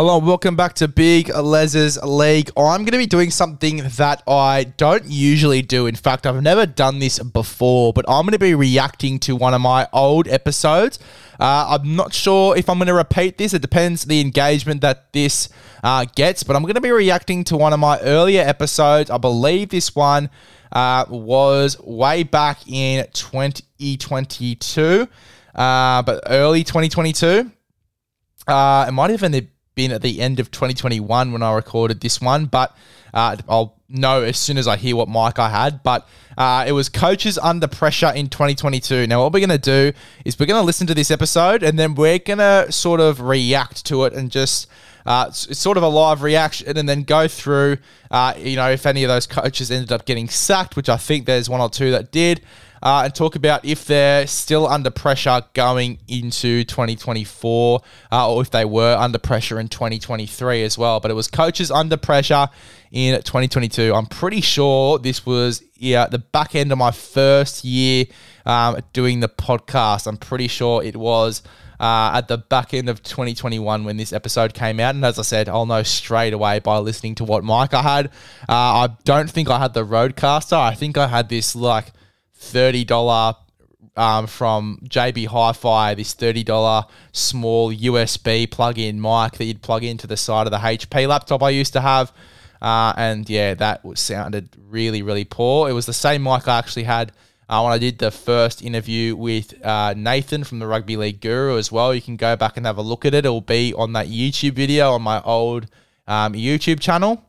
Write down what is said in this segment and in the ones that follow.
Hello, welcome back to Big Lez's League. I'm going to be doing something that I don't usually do. In fact, I've never done this before, but I'm going to be reacting to one of my old episodes. Uh, I'm not sure if I'm going to repeat this. It depends the engagement that this uh, gets, but I'm going to be reacting to one of my earlier episodes. I believe this one uh, was way back in 2022, uh, but early 2022. Uh, it might even been at the end of 2021 when I recorded this one, but uh, I'll know as soon as I hear what mic I had. But uh, it was coaches under pressure in 2022. Now, what we're going to do is we're going to listen to this episode and then we're going to sort of react to it and just. Uh, it's sort of a live reaction, and then go through, uh, you know, if any of those coaches ended up getting sacked, which I think there's one or two that did, uh, and talk about if they're still under pressure going into 2024 uh, or if they were under pressure in 2023 as well. But it was coaches under pressure in 2022. I'm pretty sure this was yeah the back end of my first year um, doing the podcast. I'm pretty sure it was. Uh, at the back end of 2021 when this episode came out. And as I said, I'll know straight away by listening to what mic I had. Uh, I don't think I had the Rodecaster. I think I had this like $30 um, from JB Hi-Fi, this $30 small USB plug-in mic that you'd plug into the side of the HP laptop I used to have. Uh, and yeah, that sounded really, really poor. It was the same mic I actually had uh, when I did the first interview with uh, Nathan from the Rugby League Guru as well. You can go back and have a look at it. It'll be on that YouTube video on my old um, YouTube channel.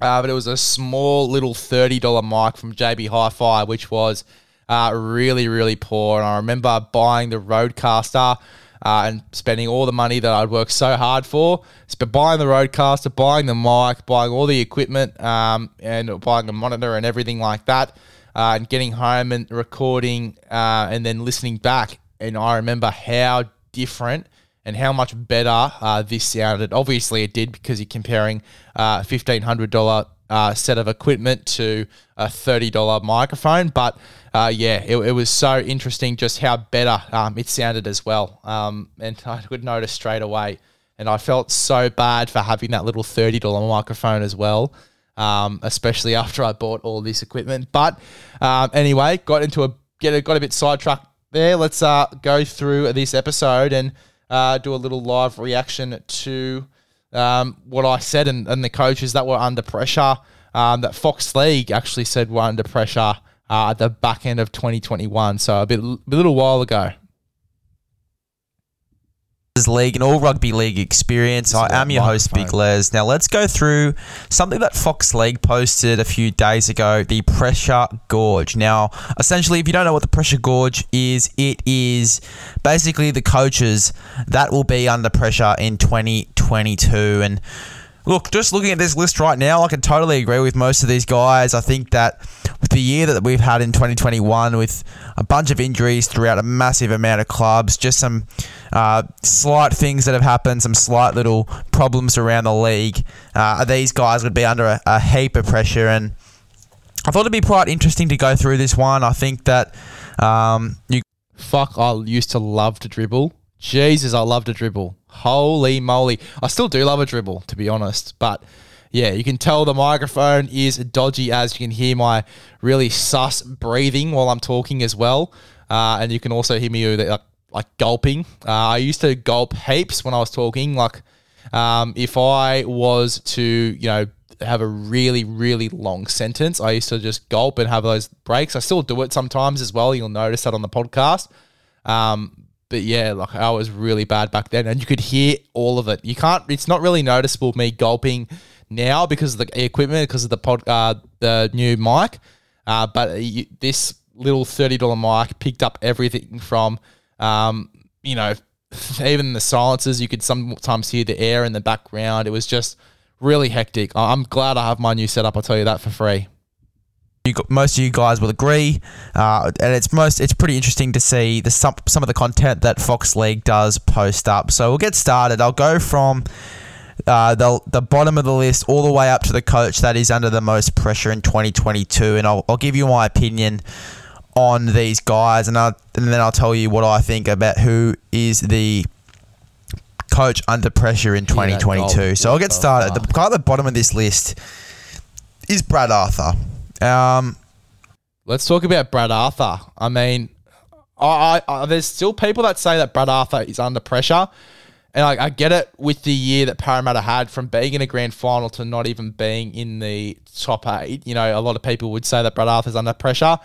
Uh, but it was a small little $30 mic from JB Hi Fi, which was uh, really, really poor. And I remember buying the Rodecaster uh, and spending all the money that I'd worked so hard for. But buying the Rodecaster, buying the mic, buying all the equipment, um, and buying a monitor and everything like that, uh, and getting home and recording uh, and then listening back. And I remember how different and how much better uh, this sounded. Obviously, it did because you're comparing uh, $1,500 uh, set of equipment to a $30 microphone. But uh, yeah, it, it, was so interesting just how better um, it sounded as well. Um, and I could notice straight away. And I felt so bad for having that little $30 microphone as well. Um, especially after I bought all this equipment. But um, anyway, got into a get a, got a bit sidetracked there. Let's uh, go through this episode and uh, do a little live reaction to um, what I said and, and, the coaches that were under pressure. Um, that Fox League actually said were under pressure uh, at the back end of 2021, so a bit a little while ago. League and all rugby league experience. I am your host, Big Lez. Now let's go through something that Fox League posted a few days ago: the pressure gorge. Now, essentially, if you don't know what the pressure gorge is, it is basically the coaches that will be under pressure in 2022 and look, just looking at this list right now, I can totally agree with most of these guys. I think that the year that we've had in 2021, with a bunch of injuries throughout a massive amount of clubs, just some uh, slight things that have happened, some slight little problems around the league, uh, these guys would be under a, a heap of pressure. And I thought it'd be quite interesting to go through this one. I think that um, you. Fuck, I used to love to dribble. Jesus, I love to dribble. Holy moly. I still do love a dribble, to be honest. But yeah, you can tell the microphone is dodgy as you can hear my really sus breathing while I'm talking as well. Uh, and you can also hear me like, like gulping. Uh, I used to gulp heaps when I was talking. Like um, if I was to, you know, have a really, really long sentence, I used to just gulp and have those breaks. I still do it sometimes as well. You'll notice that on the podcast. Um, but yeah, like I was really bad back then, and you could hear all of it. You can't. It's not really noticeable me gulping now because of the equipment, because of the pod, uh, the new mic. Uh, but you, this little thirty dollar mic picked up everything from, um, you know, even the silences. You could sometimes hear the air in the background. It was just really hectic. I'm glad I have my new setup. I'll tell you that for free you, most of you guys will agree, uh, and it's most it's pretty interesting to see the some some of the content that Fox League does post up. So we'll get started. I'll go from uh, the the bottom of the list all the way up to the coach that is under the most pressure in 2022. And I'll, I'll give you my opinion on these guys, and, i and then I'll tell you what I think about who is the coach under pressure in 2022. so I'll get started. The guy at the bottom of this list is Brad Arthur. Um, Let's talk about Brad Arthur. I mean, I, I, I, there's still people that say that Brad Arthur is under pressure. And I, I, get it with the year that Parramatta had from being in a grand final to not even being in the top eight. You know, a lot of people would say that Brad Arthur's under pressure.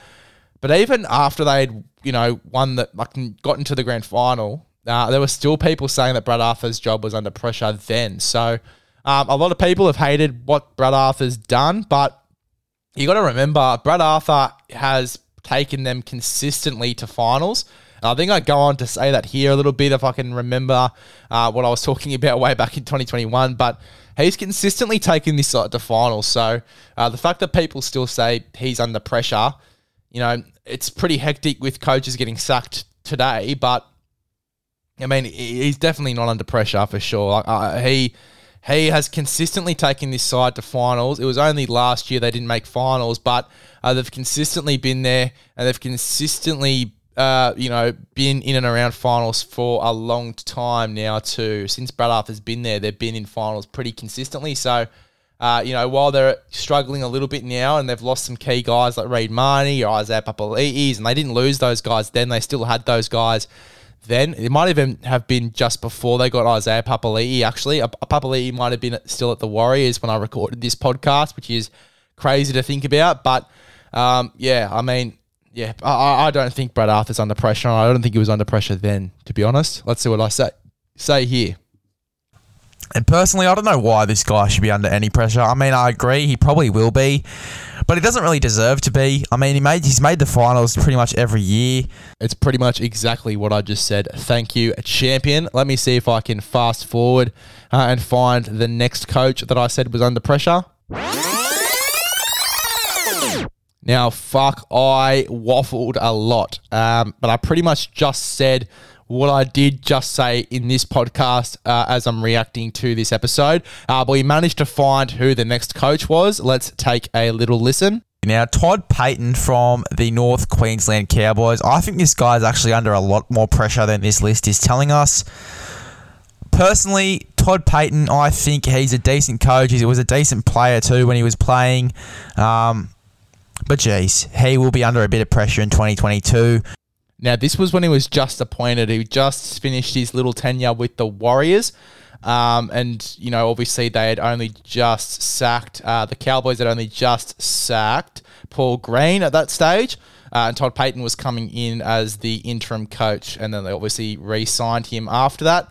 But even after they'd, you know, won that, like, got into the grand final, uh, there were still people saying that Brad Arthur's job was under pressure then. So um, a lot of people have hated what Brad Arthur's done, but you got to remember, Brad Arthur has taken them consistently to finals. I think I go on to say that here a little bit if I can remember uh, what I was talking about way back in 2021. But he's consistently taken this side to finals. So uh, the fact that people still say he's under pressure, you know, it's pretty hectic with coaches getting sacked today. But I mean, he's definitely not under pressure for sure. Uh, he he has consistently taken this side to finals. It was only last year they didn't make finals, but uh, they've consistently been there and they've consistently, uh, you know, been in and around finals for a long time now too. Since Brad Arthur's been there, they've been in finals pretty consistently. So, uh, you know, while they're struggling a little bit now and they've lost some key guys like Reed Mahoney or Isaiah Papali'is, and they didn't lose those guys then, they still had those guys then. It might even have been just before they got Isaiah Papali'i, actually. Papali'i might have been still at the Warriors when I recorded this podcast, which is crazy to think about. But um, yeah, I mean, yeah, I, I don't think Brad Arthur's under pressure. I don't think he was under pressure then, to be honest. Let's see what I say say here. And personally, I don't know why this guy should be under any pressure. I mean, I agree, he probably will be, but he doesn't really deserve to be. I mean, he made he's made the finals pretty much every year. It's pretty much exactly what I just said. Thank you, champion. Let me see if I can fast forward uh, and find the next coach that I said was under pressure. Now, fuck, I waffled a lot, um, but I pretty much just said what I did just say in this podcast uh, as I'm reacting to this episode. Uh, but we managed to find who the next coach was. Let's take a little listen. Now, Todd Payten from the North Queensland Cowboys. I think this guy is actually under a lot more pressure than this list is telling us. Personally, Todd Payten, I think he's a decent coach. He was a decent player too when he was playing. Um, but geez, he will be under a bit of pressure in 2022. Now, this was when he was just appointed. He just finished his little tenure with the Warriors. Um, and, you know, obviously they had only just sacked, uh, the Cowboys had only just sacked Paul Green at that stage. Uh, and Todd Payten was coming in as the interim coach. And then they obviously re signed him after that.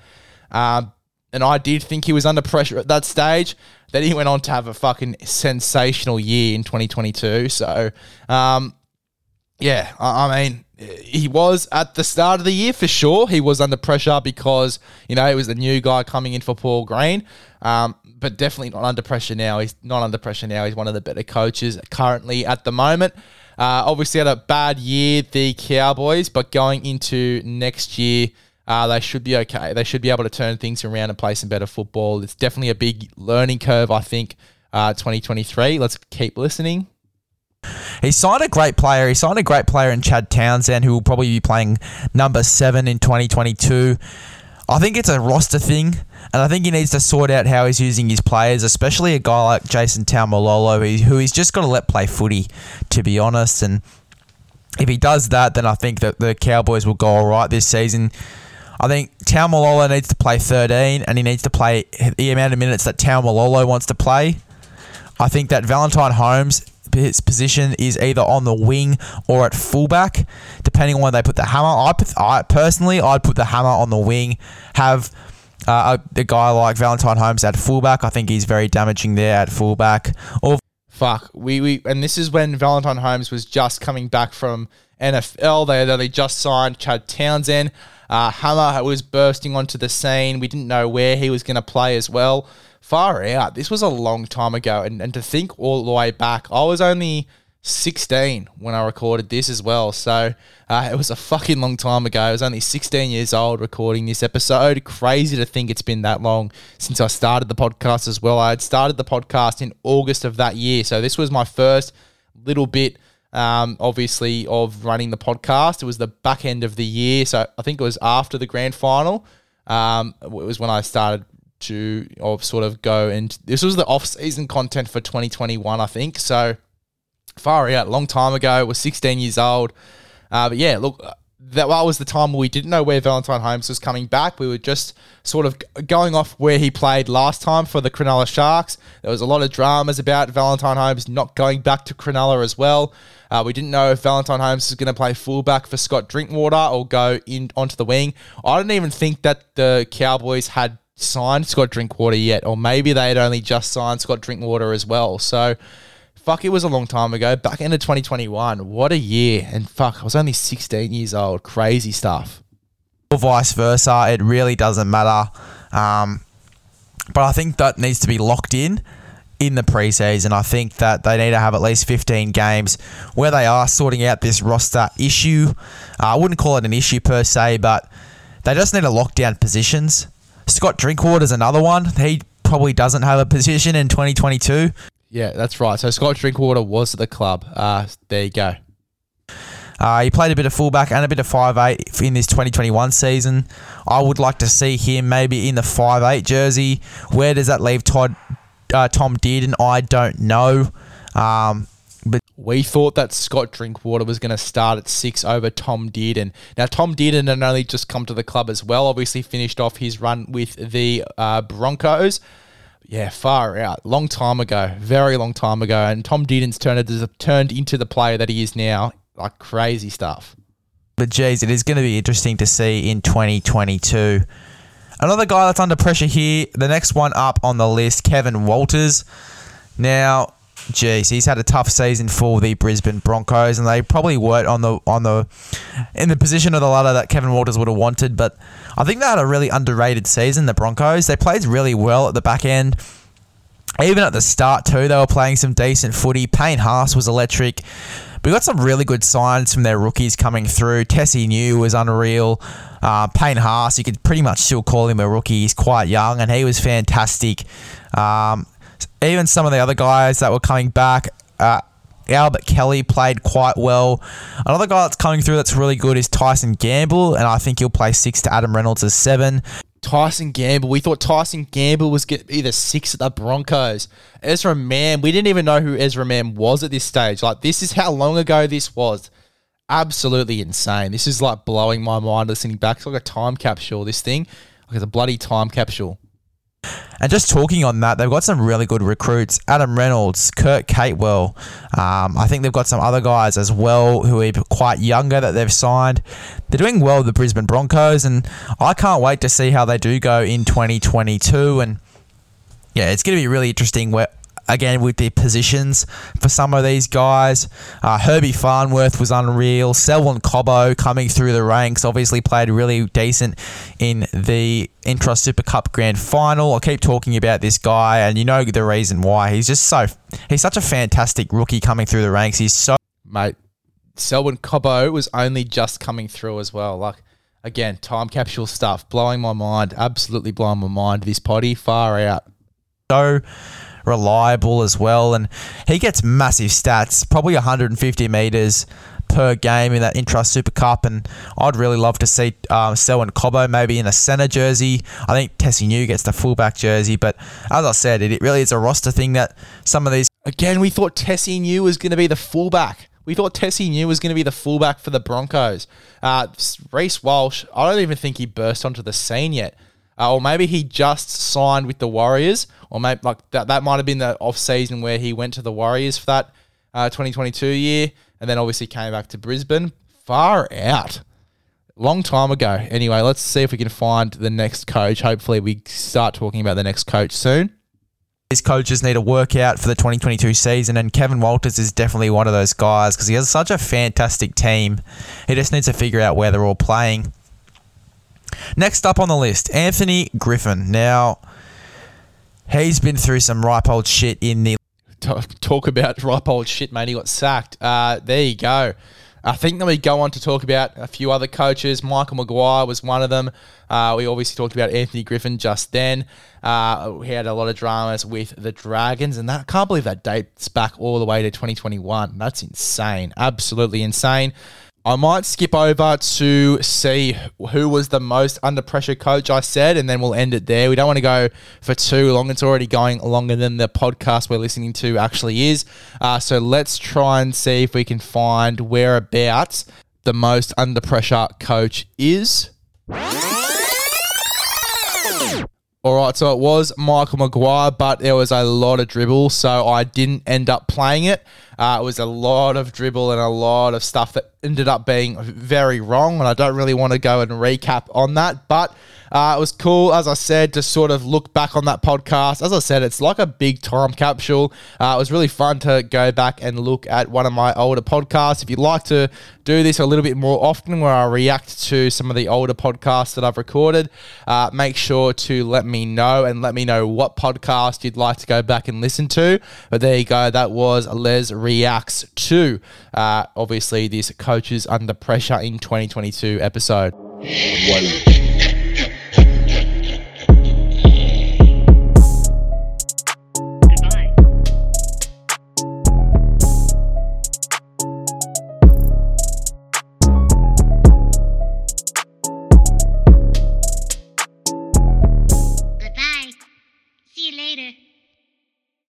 Um, and I did think he was under pressure at that stage. Then he went on to have a fucking sensational year in 2022. So, um, yeah, I, I mean, he was at the start of the year for sure. He was under pressure because you know it was the new guy coming in for Paul Green, um, but definitely not under pressure now. He's not under pressure now. He's one of the better coaches currently at the moment. Uh, obviously had a bad year the Cowboys, but going into next year. Uh, they should be okay. They should be able to turn things around and play some better football. It's definitely a big learning curve, I think, uh, 2023. Let's keep listening. He signed a great player. He signed a great player in Chad Townsend, who will probably be playing number seven in 2022. I think it's a roster thing, and I think he needs to sort out how he's using his players, especially a guy like Jason Taumalolo, who he's just got to let play footy, to be honest. And if he does that, then I think that the Cowboys will go all right this season. I think Taumalolo needs to play 13, and he needs to play the amount of minutes that Taumalolo wants to play. I think that Valentine Holmes his position is either on the wing or at fullback, depending on where they put the hammer. I, I personally, I'd put the hammer on the wing. Have uh, a, a, guy like Valentine Holmes at fullback. I think he's very damaging there at fullback. Or fuck, we we and this is when Valentine Holmes was just coming back from NFL. They they just signed Chad Townsend. Uh, Hammer was bursting onto the scene. We didn't know where he was going to play as well far out. This was a long time ago, and, and to think all the way back, I was only 16 when I recorded this as well. So uh, it was a fucking long time ago. I was only 16 years old recording this episode. Crazy to think it's been that long since I started the podcast as well. I had started the podcast in August of that year. So this was my first little bit, um, obviously, of running the podcast. It was the back end of the year. So I think it was after the grand final. Um, it was when I started to of sort of go and this was the off season content for 2021, I think. So far out, long time ago. Was 16 years old. Uh, but yeah, look, that was the time we didn't know where Valentine Holmes was coming back. We were just sort of going off where he played last time for the Cronulla Sharks. There was a lot of dramas about Valentine Holmes not going back to Cronulla as well. Uh, we didn't know if Valentine Holmes was going to play fullback for Scott Drinkwater or go in onto the wing. I didn't even think that the Cowboys had signed Scott Drinkwater yet, or maybe they had only just signed Scott Drinkwater as well. So fuck, it was a long time ago. Back into 2021. What a year. And fuck, I was only 16 years old. Crazy stuff. Or vice versa. It really doesn't matter. Um, but I think that needs to be locked in in the preseason. I think that they need to have at least 15 games where they are sorting out this roster issue. Uh, I wouldn't call it an issue per se, but they just need to lock down positions. Scott Drinkwater is another one. He probably doesn't have a position in 2022. Yeah, that's right. So Scott Drinkwater was at the club. Uh, there you go. Uh, he played a bit of fullback and a bit of five eight in this 2021 season. I would like to see him maybe in the five eight jersey. Where does that leave Todd, uh, Tom Dearden? I don't know. Um, but we thought that Scott Drinkwater was going to start at six over Tom Dearden. Now, Tom Dearden had only just come to the club as well. Obviously, finished off his run with the uh, Broncos. Yeah, far out. Long time ago. Very long time ago. And Tom Dearden's turned, turned into the player that he is now. Like crazy stuff. But geez, it is going to be interesting to see in 2022. Another guy that's under pressure here, the next one up on the list, Kevin Walters. Now, geez, he's had a tough season for the Brisbane Broncos, and they probably weren't on the on the in the position of the ladder that Kevin Walters would have wanted. But I think they had a really underrated season. The Broncos they played really well at the back end. Even at the start too, they were playing some decent footy. Payne Haas was electric. We got some really good signs from their rookies coming through. Tesi Niu was unreal. Uh, Payne Haas, you could pretty much still call him a rookie. He's quite young and he was fantastic. Um, even some of the other guys that were coming back, uh, Albert Kelly played quite well. Another guy that's coming through that's really good is Tyson Gamble, and I think he'll play six to Adam Reynolds as seven. Tyson Gamble. We thought Tyson Gamble was get either six at the Broncos. Ezra Mam. We didn't even know who Ezra Mam was at this stage. Like this is how long ago this was. Absolutely insane. This is like blowing my mind listening back. It's like a time capsule. This thing, like it's a bloody time capsule. And just talking on that, they've got some really good recruits. Adam Reynolds, Kurt Capewell. Um, I think they've got some other guys as well who are quite younger that they've signed. They're doing well, with the Brisbane Broncos, and I can't wait to see how they do go in 2022. And yeah, it's going to be really interesting where again with the positions for some of these guys. Uh, Herbie Farnworth was unreal. Selwyn Cobbo coming through the ranks, obviously played really decent in the Intrust Super Cup Grand Final. I keep talking about this guy, and you know the reason why. He's just so he's such a fantastic rookie coming through the ranks. He's so mate. Selwyn Cobbo was only just coming through as well. Like again, time capsule stuff, blowing my mind. Absolutely blowing my mind. This potty far out. So reliable as well. And he gets massive stats, probably 150 meters per game in that Intrust Super Cup. And I'd really love to see um, Selwyn Cobbo maybe in a centre jersey. I think Tesi Niu gets the fullback jersey. But as I said, it, it really is a roster thing that some of these. Again, we thought Tesi Niu was going to be the fullback. We thought Tesi Niu was going to be the fullback for the Broncos. Uh, Reece Walsh, I don't even think he burst onto the scene yet. Uh, or maybe he just signed with the Warriors, or maybe like that. That might have been the off season where he went to the Warriors for that uh, 2022 year, and then obviously came back to Brisbane. Far out, long time ago. Anyway, let's see if we can find the next coach. Hopefully, we start talking about the next coach soon. These coaches need to work out for the 2022 season, and Kevin Walters is definitely one of those guys because he has such a fantastic team. He just needs to figure out where they're all playing. Next up on the list, Anthony Griffin. Now, he's been through some ripe old shit in the. talk about ripe old shit, mate. He got sacked. Uh, there you go. I think that we go on to talk about a few other coaches. Michael Maguire was one of them. Uh, we obviously talked about Anthony Griffin just then. Uh, we had a lot of dramas with the Dragons, and that I can't believe that dates back all the way to 2021. That's insane. Absolutely insane. I might skip over to see who was the most under pressure coach I said, and then we'll end it there. We don't want to go for too long. It's already going longer than the podcast we're listening to actually is. Uh, so let's try and see if we can find whereabouts the most under pressure coach is. All right, so it was Michael Maguire, but there was a lot of dribble, so I didn't end up playing it. Uh, it was a lot of dribble and a lot of stuff that ended up being very wrong, and I don't really want to go and recap on that, but uh, it was cool, as I said, to sort of look back on that podcast. As I said, it's like a big time capsule. Uh, it was really fun to go back and look at one of my older podcasts. If you'd like to do this a little bit more often, where I react to some of the older podcasts that I've recorded, uh, make sure to let me know and let me know what podcast you'd like to go back and listen to. But there you go. That was Lez Reacts to, uh, obviously, this Coaches Under Pressure in 2022 episode. One.